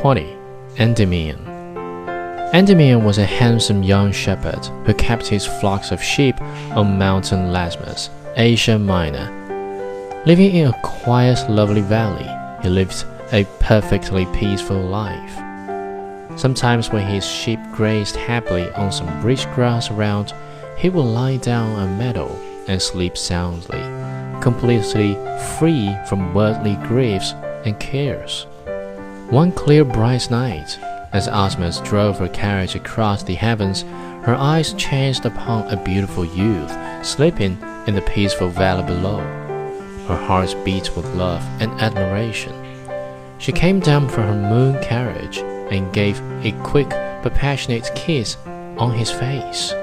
20. Endymion. Endymion was a handsome young shepherd who kept his flocks of sheep on Mountain Latmos, Asia Minor. Living in a quiet, lovely valley, he lived a perfectly peaceful life. Sometimes, when his sheep grazed happily on some rich grass around, he would lie down on a meadow and sleep soundly, completely free from worldly griefs and cares. One clear, bright night, as Artemis drove her carriage across the heavens, her eyes chanced upon a beautiful youth sleeping in the peaceful valley below. Her heart beat with love and admiration. She came down from her moon carriage and gave a quick but passionate kiss on his face.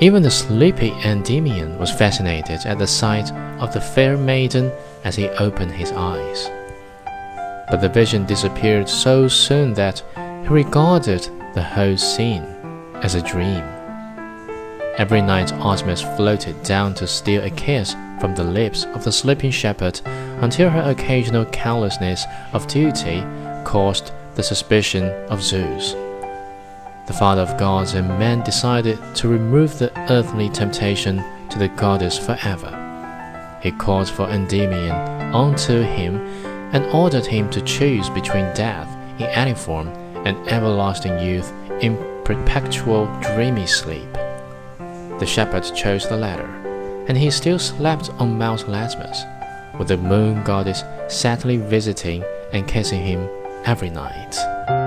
Even the sleepy Endymion was fascinated at the sight of the fair maiden as he opened his eyes but the vision disappeared so soon that he regarded the whole scene as a dream. Every night Artemis floated down to steal a kiss from the lips of the sleeping shepherd until her occasional carelessness of duty caused the suspicion of Zeus. The father of gods and men decided to remove the earthly temptation to the goddess forever. He called for Endymion unto him and ordered him to choose between death in any form and everlasting youth in perpetual dreamy sleep. The shepherd chose the latter, and he still slept on Mount Latmos, with the moon goddess sadly visiting and kissing him every night.